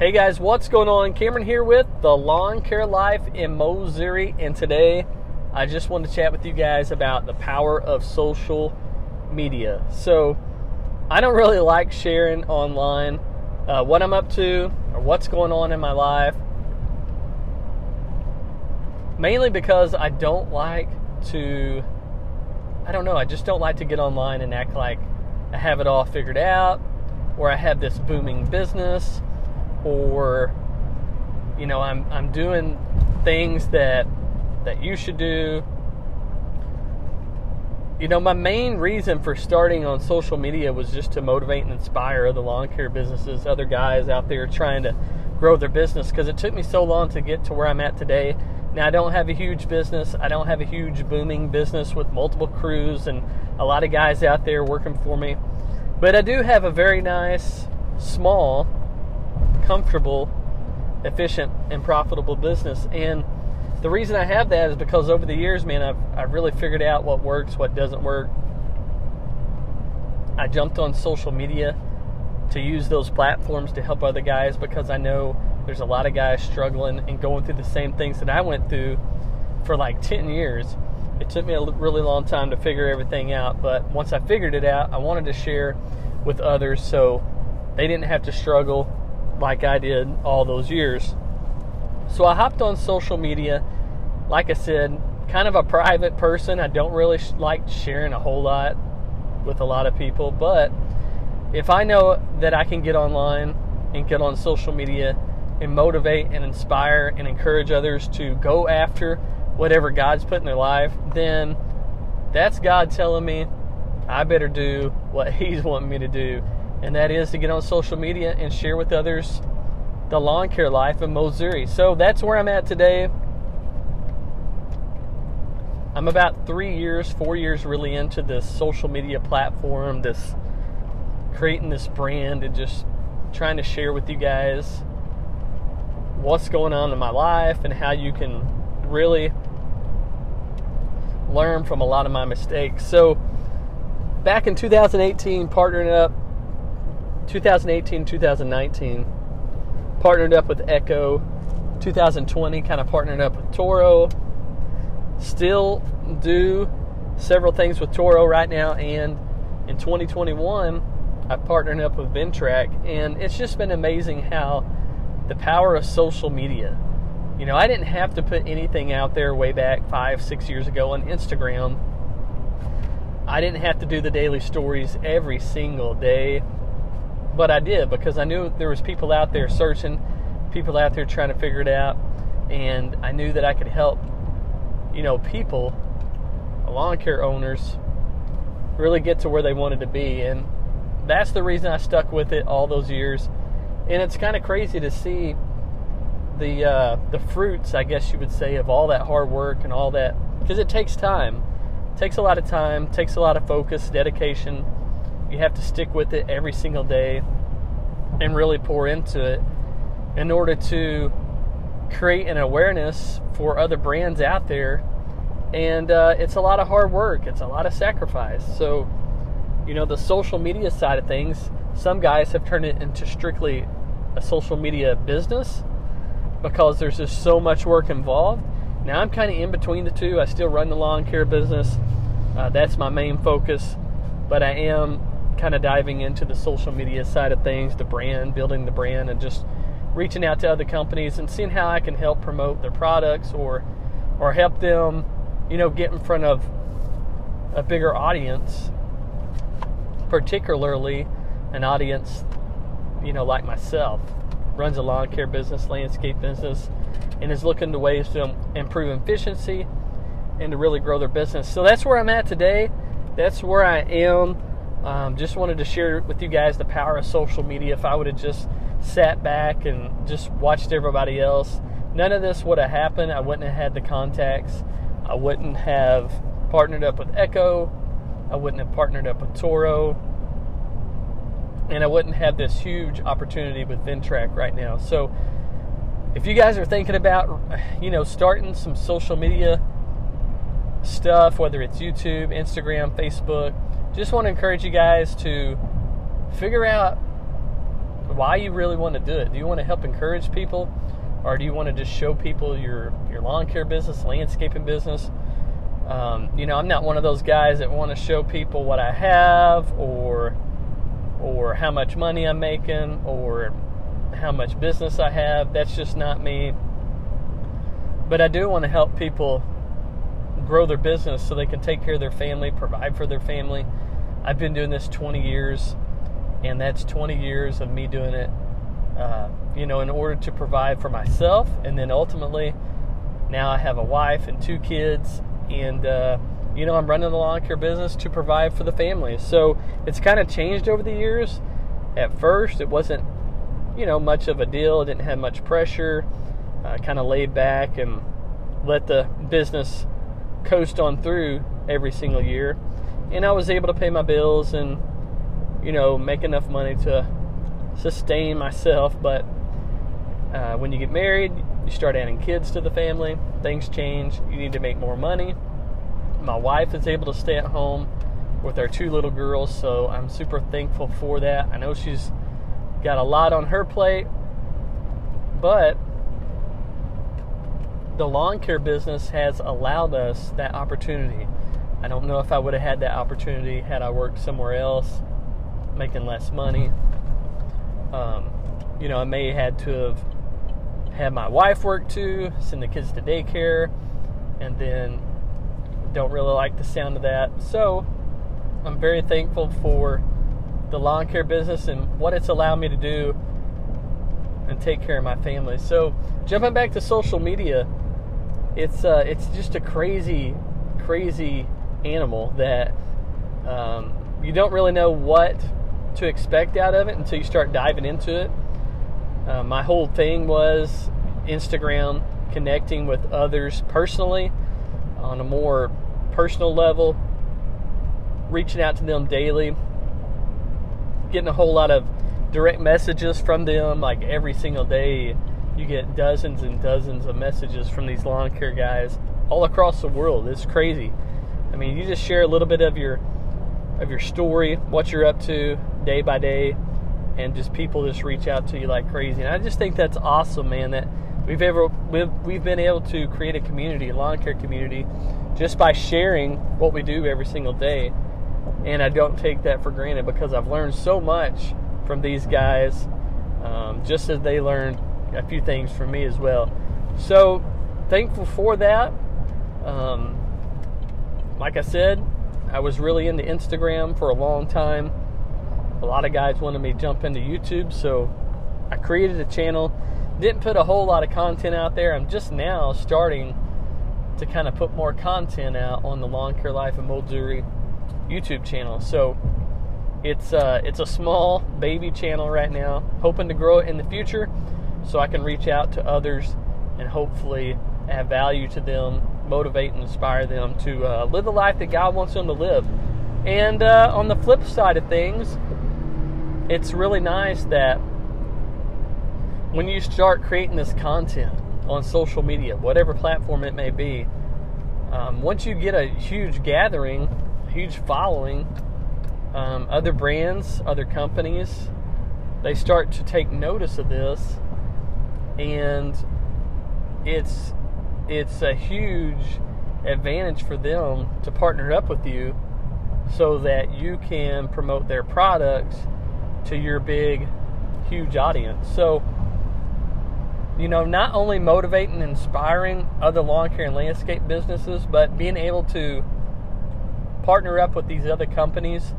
Hey guys, what's going on? Cameron here with the Lawn Care Life in Missouri, and today I just want to chat with you guys about the power of social media. So, I don't really like sharing online uh, what I'm up to or what's going on in my life, mainly because I don't like to, I don't know, I just don't like to get online and act like I have it all figured out or I have this booming business or you know I'm I'm doing things that that you should do. You know, my main reason for starting on social media was just to motivate and inspire other lawn care businesses, other guys out there trying to grow their business because it took me so long to get to where I'm at today. Now, I don't have a huge business. I don't have a huge booming business with multiple crews and a lot of guys out there working for me. But I do have a very nice, small, comfortable, efficient, and profitable business. And the reason I have that is because over the years, man, I've, I've really figured out what works, what doesn't work. I jumped on social media to use those platforms to help other guys because I know there's a lot of guys struggling and going through the same things that I went through for like 10 years. It took me a really long time to figure everything out, but once I figured it out, I wanted to share with others so they didn't have to struggle like I did all those years. So I hopped on social media. Like I said, kind of a private person. I don't really sh- like sharing a whole lot with a lot of people, but if I know that I can get online and get on social media and motivate and inspire and encourage others to go after whatever God's put in their life, then that's God telling me I better do what He's wanting me to do and that is to get on social media and share with others the lawn care life in Missouri. So that's where I'm at today. I'm about three years, four years really into this social media platform, this creating this brand and just trying to share with you guys what's going on in my life and how you can really learn from a lot of my mistakes. So back in 2018, partnering up 2018, 2019, partnered up with Echo. 2020, kind of partnered up with Toro. Still do several things with Toro right now, and in 2021, I've partnered up with Ventrac, and it's just been amazing how the power of social media. You know, I didn't have to put anything out there way back five, six years ago on Instagram. I didn't have to do the daily stories every single day but I did because I knew there was people out there searching, people out there trying to figure it out, and I knew that I could help, you know, people, lawn care owners, really get to where they wanted to be, and that's the reason I stuck with it all those years. And it's kind of crazy to see the uh, the fruits, I guess you would say, of all that hard work and all that, because it takes time. It takes a lot of time, takes a lot of focus, dedication you have to stick with it every single day and really pour into it in order to create an awareness for other brands out there. And uh, it's a lot of hard work, it's a lot of sacrifice. So, you know, the social media side of things, some guys have turned it into strictly a social media business because there's just so much work involved. Now, I'm kind of in between the two. I still run the lawn care business, uh, that's my main focus, but I am kind of diving into the social media side of things, the brand, building the brand, and just reaching out to other companies and seeing how I can help promote their products or or help them, you know, get in front of a bigger audience, particularly an audience, you know, like myself, runs a lawn care business, landscape business, and is looking to ways to improve efficiency and to really grow their business. So that's where I'm at today. That's where I am um, just wanted to share with you guys the power of social media. If I would have just sat back and just watched everybody else, none of this would have happened. I wouldn't have had the contacts. I wouldn't have partnered up with Echo. I wouldn't have partnered up with Toro. And I wouldn't have this huge opportunity with Ventrac right now. So, if you guys are thinking about, you know, starting some social media stuff, whether it's YouTube, Instagram, Facebook, just want to encourage you guys to figure out why you really want to do it. Do you want to help encourage people, or do you want to just show people your your lawn care business, landscaping business? Um, you know, I'm not one of those guys that want to show people what I have or or how much money I'm making or how much business I have. That's just not me. But I do want to help people grow their business so they can take care of their family, provide for their family. I've been doing this 20 years, and that's 20 years of me doing it, uh, you know, in order to provide for myself. And then ultimately, now I have a wife and two kids, and, uh, you know, I'm running the lawn care business to provide for the family. So it's kind of changed over the years. At first, it wasn't, you know, much of a deal. It didn't have much pressure. Uh, kind of laid back and let the business coast on through every single year. And I was able to pay my bills and, you know, make enough money to sustain myself. But uh, when you get married, you start adding kids to the family, things change. You need to make more money my wife is able to stay at home with our two little girls, so I'm super thankful for that. I know she's got a lot on her plate, but the lawn care business has allowed us that opportunity. I don't know if I would have had that opportunity had I worked somewhere else, making less money. Um, you know, I may have had to have had my wife work too, send the kids to daycare, and then don't really like the sound of that. So I'm very thankful for the lawn care business and what it's allowed me to do and take care of my family. So jumping back to social media, it's uh, it's just a crazy, crazy animal that um, you don't really know what to expect out of it until you start diving into it. Uh, my whole thing was Instagram connecting with others personally on a more personal level, reaching out to them daily, getting a whole lot of direct messages from them like every single day. You get dozens and dozens of messages from these lawn care guys all across the world. It's crazy. I mean, you just share a little bit of your of your story, what you're up to day by day, and just people just reach out to you like crazy. And I just think that's awesome, man. That we've ever we've, we've been able to create a community, a lawn care community, just by sharing what we do every single day. And I don't take that for granted because I've learned so much from these guys, um, just as they learned a few things from me as well. So thankful for that. Um, like I said, I was really into Instagram for a long time. A lot of guys wanted me to jump into YouTube, so I created a channel. Didn't put a whole lot of content out there. I'm just now starting to kind of put more content out on the Lawn Care Life and Missouri YouTube channel. So it's uh, it's a small baby channel right now, hoping to grow it in the future, so I can reach out to others and hopefully add value to them, motivate and inspire them to uh, live the life that God wants them to live. And uh, on the flip side of things, it's really nice that when you start creating this content on social media, whatever platform it may be, um, once you get a huge gathering, huge following, um, other brands, other companies, they start to take notice of this, and it's it's a huge advantage for them to partner up with you so that you can promote their products to your big huge audience. So you know, not only motivating and inspiring other lawn care and landscape businesses, but being able to partner up with these other companies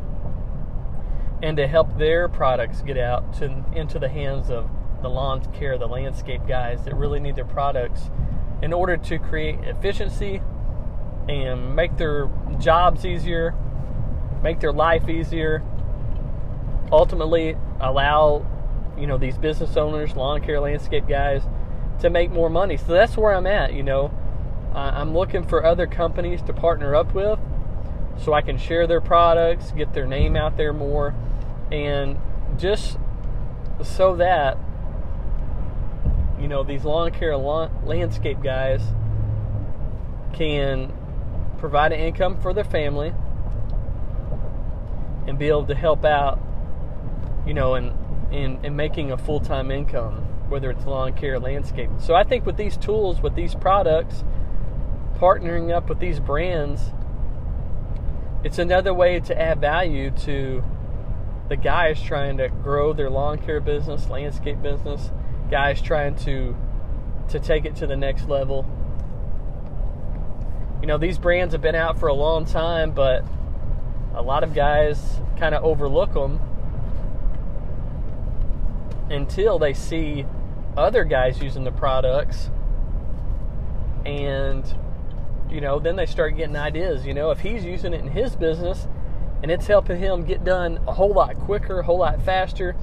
and to help their products get out to into the hands of the lawn care, the landscape guys that really need their products in order to create efficiency and make their jobs easier, make their life easier, ultimately allow you know these business owners, lawn care, landscape guys to make more money. So that's where I'm at. You know, I'm looking for other companies to partner up with, so I can share their products, get their name out there more, and just so that know these lawn care lawn, landscape guys can provide an income for their family and be able to help out you know and in, in making a full time income, whether it's lawn care landscaping. So I think with these tools, with these products, partnering up with these brands, it's another way to add value to the guys trying to grow their lawn care business, landscape business, guys trying to to take it to the next level. You know, these brands have been out for a long time, but a lot of guys kind of overlook them until they see other guys using the products and you know then they start getting ideas you know if he's using it in his business and it's helping him get done a whole lot quicker a whole lot faster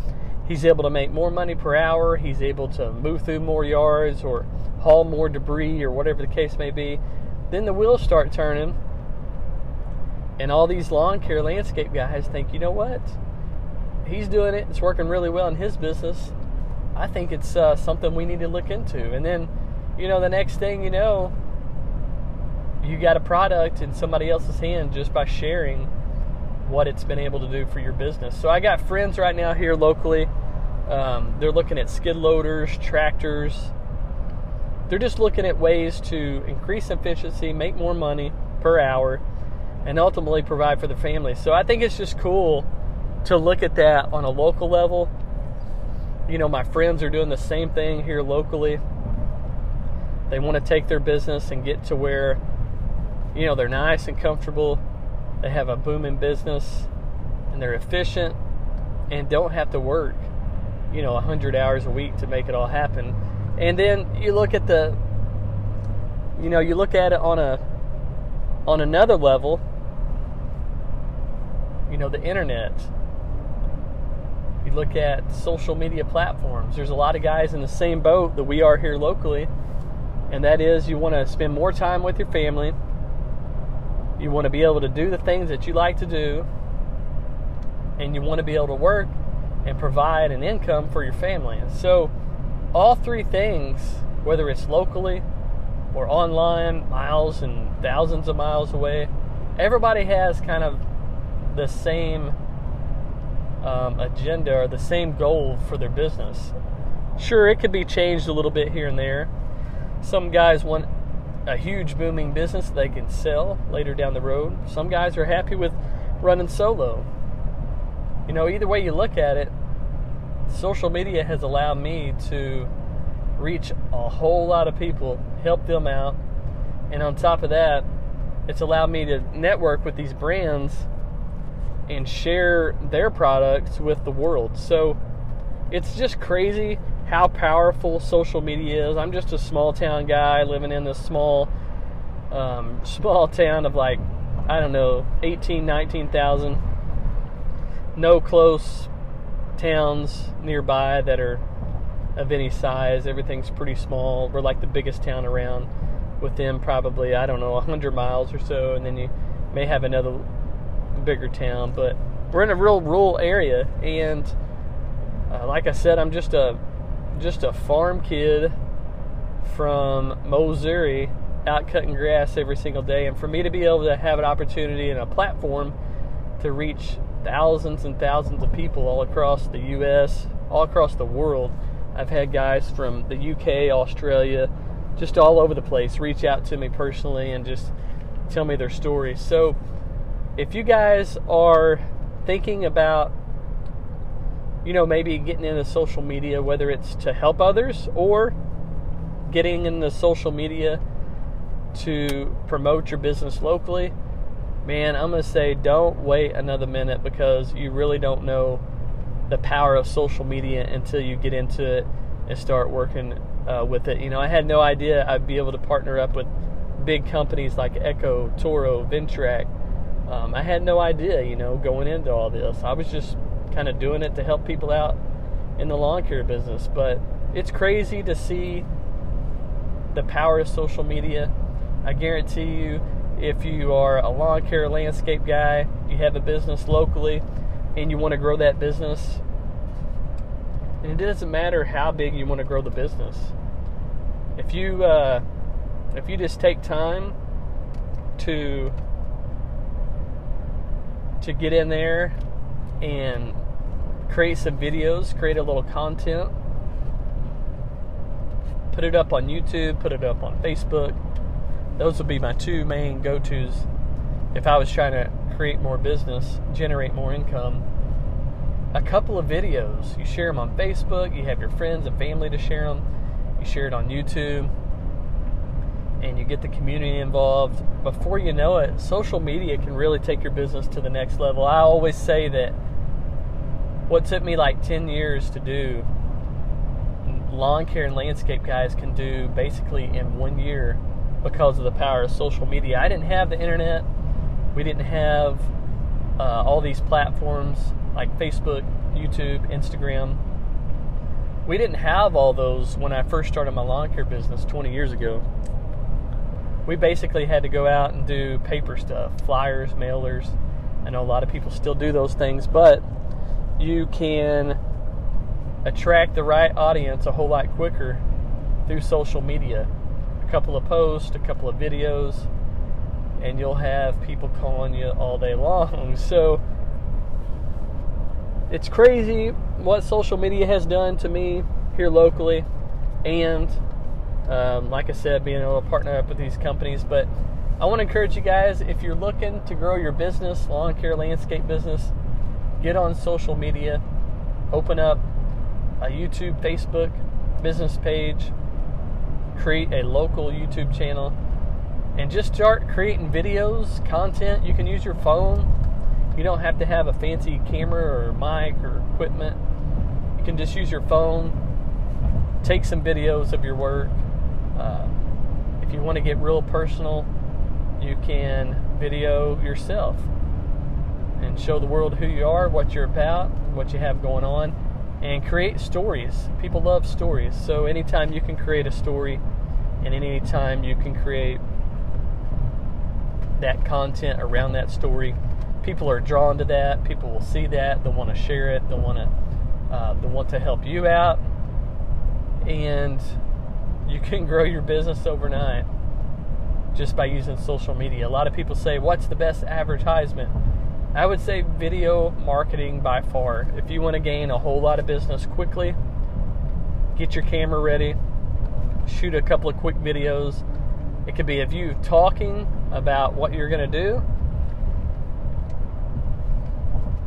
he's able to make more money per hour he's able to move through more yards or haul more debris or whatever the case may be then the wheels start turning and all these lawn care landscape guys think you know what he's doing it. It's working really well in his business. I think it's uh, something we need to look into. And then, you know, the next thing you know, you got a product in somebody else's hand just by sharing what it's been able to do for your business. So I got friends right now here locally. Um, they're looking at skid loaders, tractors. They're just looking at ways to increase efficiency, make more money per hour, and ultimately provide for their family. So I think it's just cool to look at that on a local level. You know, my friends are doing the same thing here locally. They want to take their business and get to where, you know, they're nice and comfortable. They have a booming business and they're efficient and don't have to work, you know, 100 hours a week to make it all happen. And then you look at the, you know, you look at it on a, on another level, you know, the internet you look at social media platforms, there's a lot of guys in the same boat that we are here locally, and that is you want to spend more time with your family. You want to be able to do the things that you like to do, and you want to be able to work and provide an income for your family. So, all three things, whether it's locally or online, miles and thousands of miles away, everybody has kind of the same um, agenda or the same goal for their business. Sure, it could be changed a little bit here and there. Some guys want a huge booming business they can sell later down the road. Some guys are happy with running solo. You know, either way you look at it, social media has allowed me to reach a whole lot of people, help them out, and on top of that, it's allowed me to network with these brands and share their products with the world. So it's just crazy how powerful social media is. I'm just a small town guy living in this small um, small town of like I don't know 18 19,000 no close towns nearby that are of any size. Everything's pretty small. We're like the biggest town around within probably I don't know 100 miles or so and then you may have another bigger town, but we're in a real rural area, and uh, like I said, I'm just a just a farm kid from Missouri out cutting grass every single day, and for me to be able to have an opportunity and a platform to reach thousands and thousands of people all across the U.S., all across the world. I've had guys from the UK, Australia, just all over the place reach out to me personally and just tell me their stories. So if you guys are thinking about you know maybe getting into social media whether it's to help others or getting into social media to promote your business locally man i'm going to say don't wait another minute because you really don't know the power of social media until you get into it and start working uh, with it you know i had no idea i'd be able to partner up with big companies like echo toro ventrac um, I had no idea, you know, going into all this. I was just kind of doing it to help people out in the lawn care business. But it's crazy to see the power of social media. I guarantee you, if you are a lawn care landscape guy, you have a business locally, and you want to grow that business, and it doesn't matter how big you want to grow the business. If you uh, if you just take time to to get in there and create some videos, create a little content, put it up on YouTube, put it up on Facebook. Those would be my two main go tos if I was trying to create more business, generate more income. A couple of videos. You share them on Facebook, you have your friends and family to share them, you share it on YouTube, and you get the community involved. Before you know it, social media can really take your business to the next level. I always say that what took me like 10 years to do, lawn care and landscape guys can do basically in one year because of the power of social media. I didn't have the internet, we didn't have uh, all these platforms like Facebook, YouTube, Instagram. We didn't have all those when I first started my lawn care business 20 years ago. We basically had to go out and do paper stuff, flyers, mailers. I know a lot of people still do those things, but you can attract the right audience a whole lot quicker through social media. A couple of posts, a couple of videos, and you'll have people calling you all day long. So it's crazy what social media has done to me here locally, and um, like I said, being able to partner up with these companies. But I want to encourage you guys if you're looking to grow your business, lawn care, landscape business, get on social media, open up a YouTube, Facebook business page, create a local YouTube channel, and just start creating videos, content. You can use your phone. You don't have to have a fancy camera or mic or equipment. You can just use your phone, take some videos of your work. Uh, if you want to get real personal, you can video yourself and show the world who you are, what you're about, what you have going on, and create stories. People love stories. So anytime you can create a story and anytime you can create that content around that story, people are drawn to that. People will see that. They'll want to share it. They'll want to uh, they'll want to help you out, and you can grow your business overnight just by using social media. A lot of people say, "What's the best advertisement?" I would say video marketing by far. If you want to gain a whole lot of business quickly, get your camera ready, shoot a couple of quick videos. It could be of you talking about what you're going to do.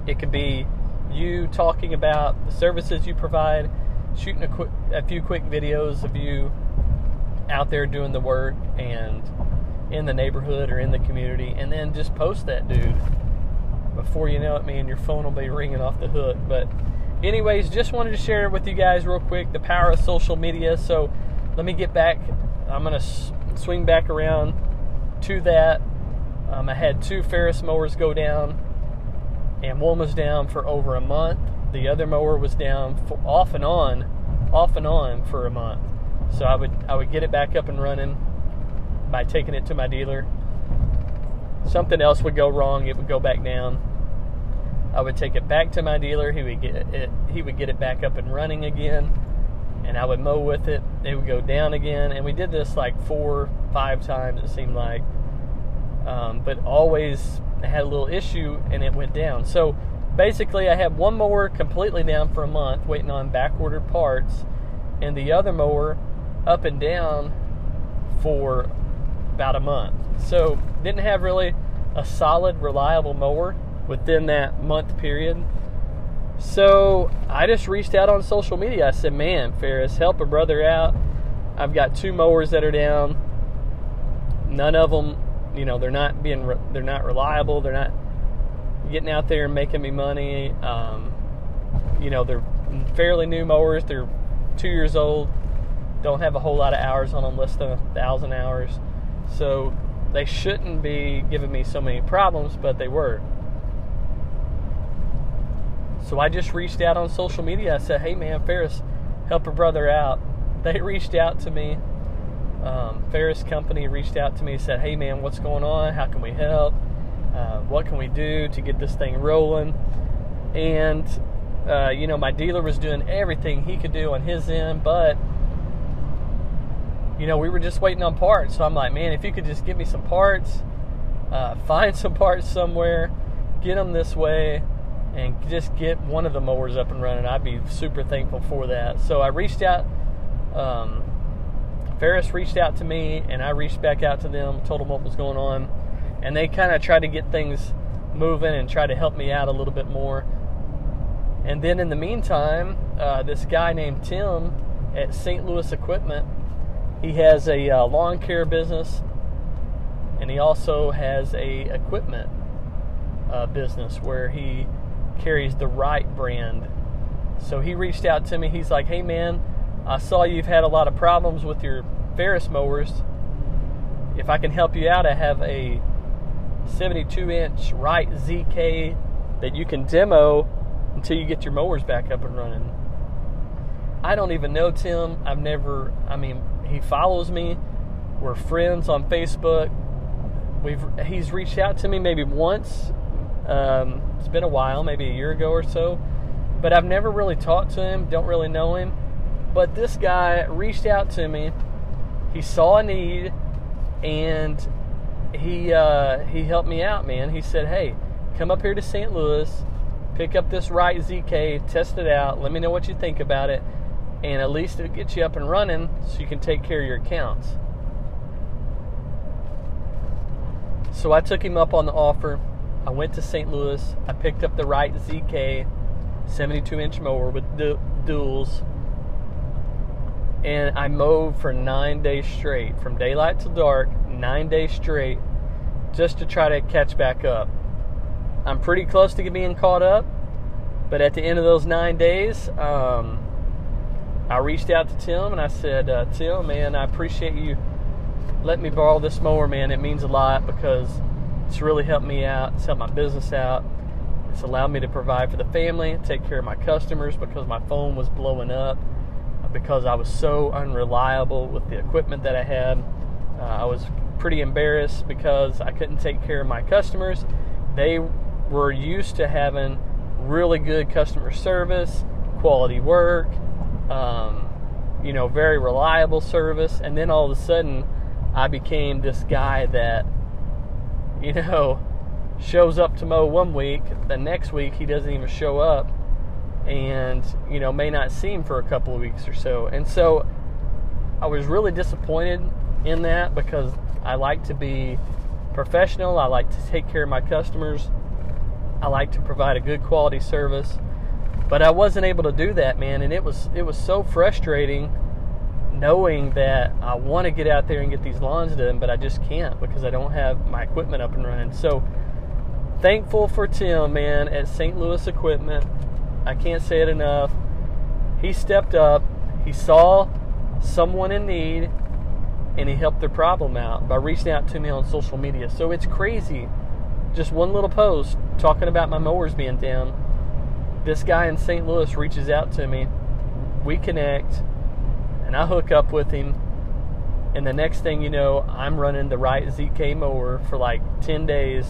It could be you talking about the services you provide, shooting a, quick, a few quick videos of you out there doing the work and in the neighborhood or in the community, and then just post that dude before you know it, man, your phone will be ringing off the hook. But, anyways, just wanted to share with you guys real quick the power of social media. So, let me get back. I'm going to swing back around to that. Um, I had two Ferris mowers go down, and one was down for over a month. The other mower was down for, off and on, off and on for a month. So I would I would get it back up and running by taking it to my dealer something else would go wrong, it would go back down. I would take it back to my dealer. He would get it. He would get it back up and running again, and I would mow with it. It would go down again, and we did this like four, five times. It seemed like, um, but always had a little issue, and it went down. So basically, I had one mower completely down for a month, waiting on back ordered parts, and the other mower up and down for about a month. So didn't have really a solid, reliable mower within that month period. So I just reached out on social media. I said, "Man, Ferris, help a brother out. I've got two mowers that are down. None of them, you know, they're not being, re- they're not reliable. They're not getting out there and making me money. Um, you know, they're fairly new mowers. They're two years old. Don't have a whole lot of hours on them, less than a thousand hours. So they shouldn't be giving me so many problems, but they were. So I just reached out on social media. I said, "Hey, man, Ferris, help a brother out." They reached out to me. Um, Ferris Company reached out to me and said, "Hey, man, what's going on? How can we help? Uh, what can we do to get this thing rolling?" And uh, you know, my dealer was doing everything he could do on his end, but you know, we were just waiting on parts. So I'm like, man, if you could just give me some parts, uh, find some parts somewhere, get them this way, and just get one of the mowers up and running. I'd be super thankful for that. So I reached out. Um, Ferris reached out to me, and I reached back out to them, told them what was going on, and they kind of tried to get things moving and try to help me out a little bit more. And then in the meantime, uh, this guy named Tim at St. Louis Equipment, he has a uh, lawn care business, and he also has a equipment uh, business where he carries the Wright brand. So he reached out to me. He's like, "Hey man, I saw you've had a lot of problems with your Ferris mowers. If I can help you out, I have a 72 inch Wright ZK that you can demo until you get your mowers back up and running." I don't even know Tim. I've never. I mean, he follows me. We're friends on Facebook. We've he's reached out to me maybe once um, it's been a while, maybe a year ago or so, but I've never really talked to him, don't really know him. But this guy reached out to me. He saw a need, and he uh, he helped me out, man. He said, "Hey, come up here to St. Louis, pick up this Wright ZK, test it out. Let me know what you think about it, and at least it'll get you up and running, so you can take care of your accounts." So I took him up on the offer. I went to St. Louis. I picked up the Wright ZK 72 inch mower with du- duals. And I mowed for nine days straight, from daylight to dark, nine days straight, just to try to catch back up. I'm pretty close to being caught up, but at the end of those nine days, um, I reached out to Tim and I said, uh, Tim, man, I appreciate you letting me borrow this mower, man. It means a lot because it's really helped me out. It's helped my business out. It's allowed me to provide for the family, take care of my customers because my phone was blowing up because I was so unreliable with the equipment that I had. Uh, I was pretty embarrassed because I couldn't take care of my customers. They were used to having really good customer service, quality work, um, you know, very reliable service. And then all of a sudden, I became this guy that you know, shows up to mow one week, the next week he doesn't even show up and, you know, may not see him for a couple of weeks or so. And so I was really disappointed in that because I like to be professional, I like to take care of my customers, I like to provide a good quality service. But I wasn't able to do that, man, and it was it was so frustrating knowing that I want to get out there and get these lawns done, but I just can't because I don't have my equipment up and running. So thankful for Tim, man, at St. Louis Equipment. I can't say it enough. He stepped up, he saw someone in need, and he helped their problem out by reaching out to me on social media. So it's crazy. Just one little post talking about my mowers being down. This guy in St. Louis reaches out to me. We connect and I hook up with him. And the next thing you know, I'm running the Wright ZK mower for like 10 days.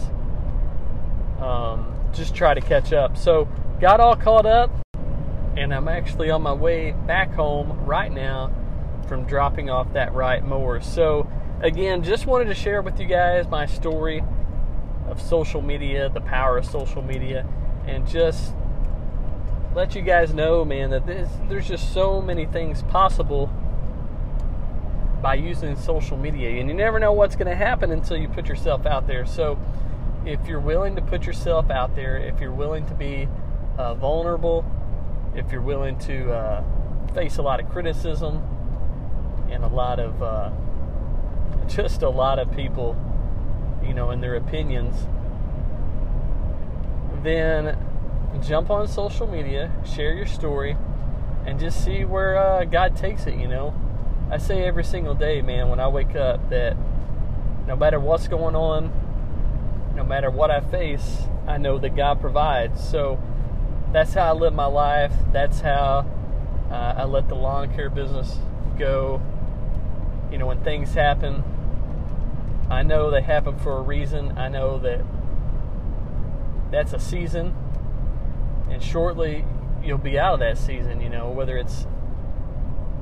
Um, just try to catch up. So, got all caught up, and I'm actually on my way back home right now from dropping off that Wright mower. So, again, just wanted to share with you guys my story of social media, the power of social media, and just let you guys know, man, that this, there's just so many things possible by using social media, and you never know what's going to happen until you put yourself out there. So, if you're willing to put yourself out there, if you're willing to be uh, vulnerable, if you're willing to uh, face a lot of criticism and a lot of uh, just a lot of people, you know, and their opinions, then jump on social media, share your story, and just see where uh, God takes it. You know, I say every single day, man, when I wake up, that no matter what's going on, no matter what I face, I know that God provides. So that's how I live my life. That's how uh, I let the lawn care business go. You know, when things happen, I know they happen for a reason. I know that that's a season and shortly you'll be out of that season. You know, whether it's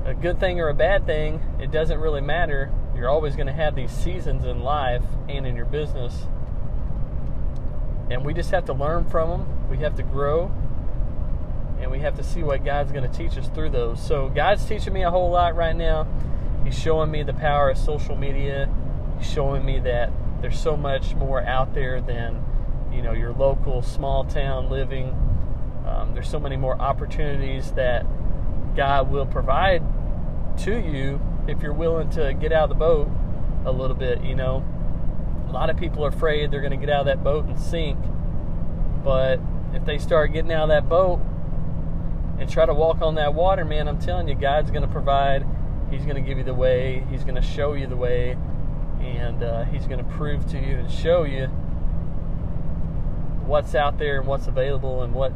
a good thing or a bad thing, it doesn't really matter. You're always going to have these seasons in life and in your business, and we just have to learn from them. we have to grow and we have to see what God's going to teach us through those. So, God's teaching me a whole lot right now. He's showing me the power of social media. He's showing me that there's so much more out there than, you know, your local small town living. Um, there's so many more opportunities that God will provide to you if you're willing to get out of the boat a little bit, you know. A lot of people are afraid they're going to get out of that boat and sink. But if they start getting out of that boat and try to walk on that water, man, I'm telling you, God's going to provide. He's going to give you the way. He's going to show you the way. And uh, He's going to prove to you and show you what's out there and what's available and what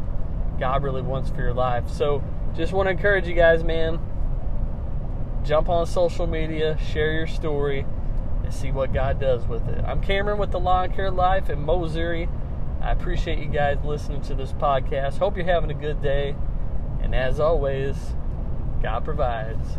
God really wants for your life. So just want to encourage you guys, man. Jump on social media, share your story, and see what God does with it. I'm Cameron with the Lawn Care Life in Missouri. I appreciate you guys listening to this podcast. Hope you're having a good day. And as always, God provides.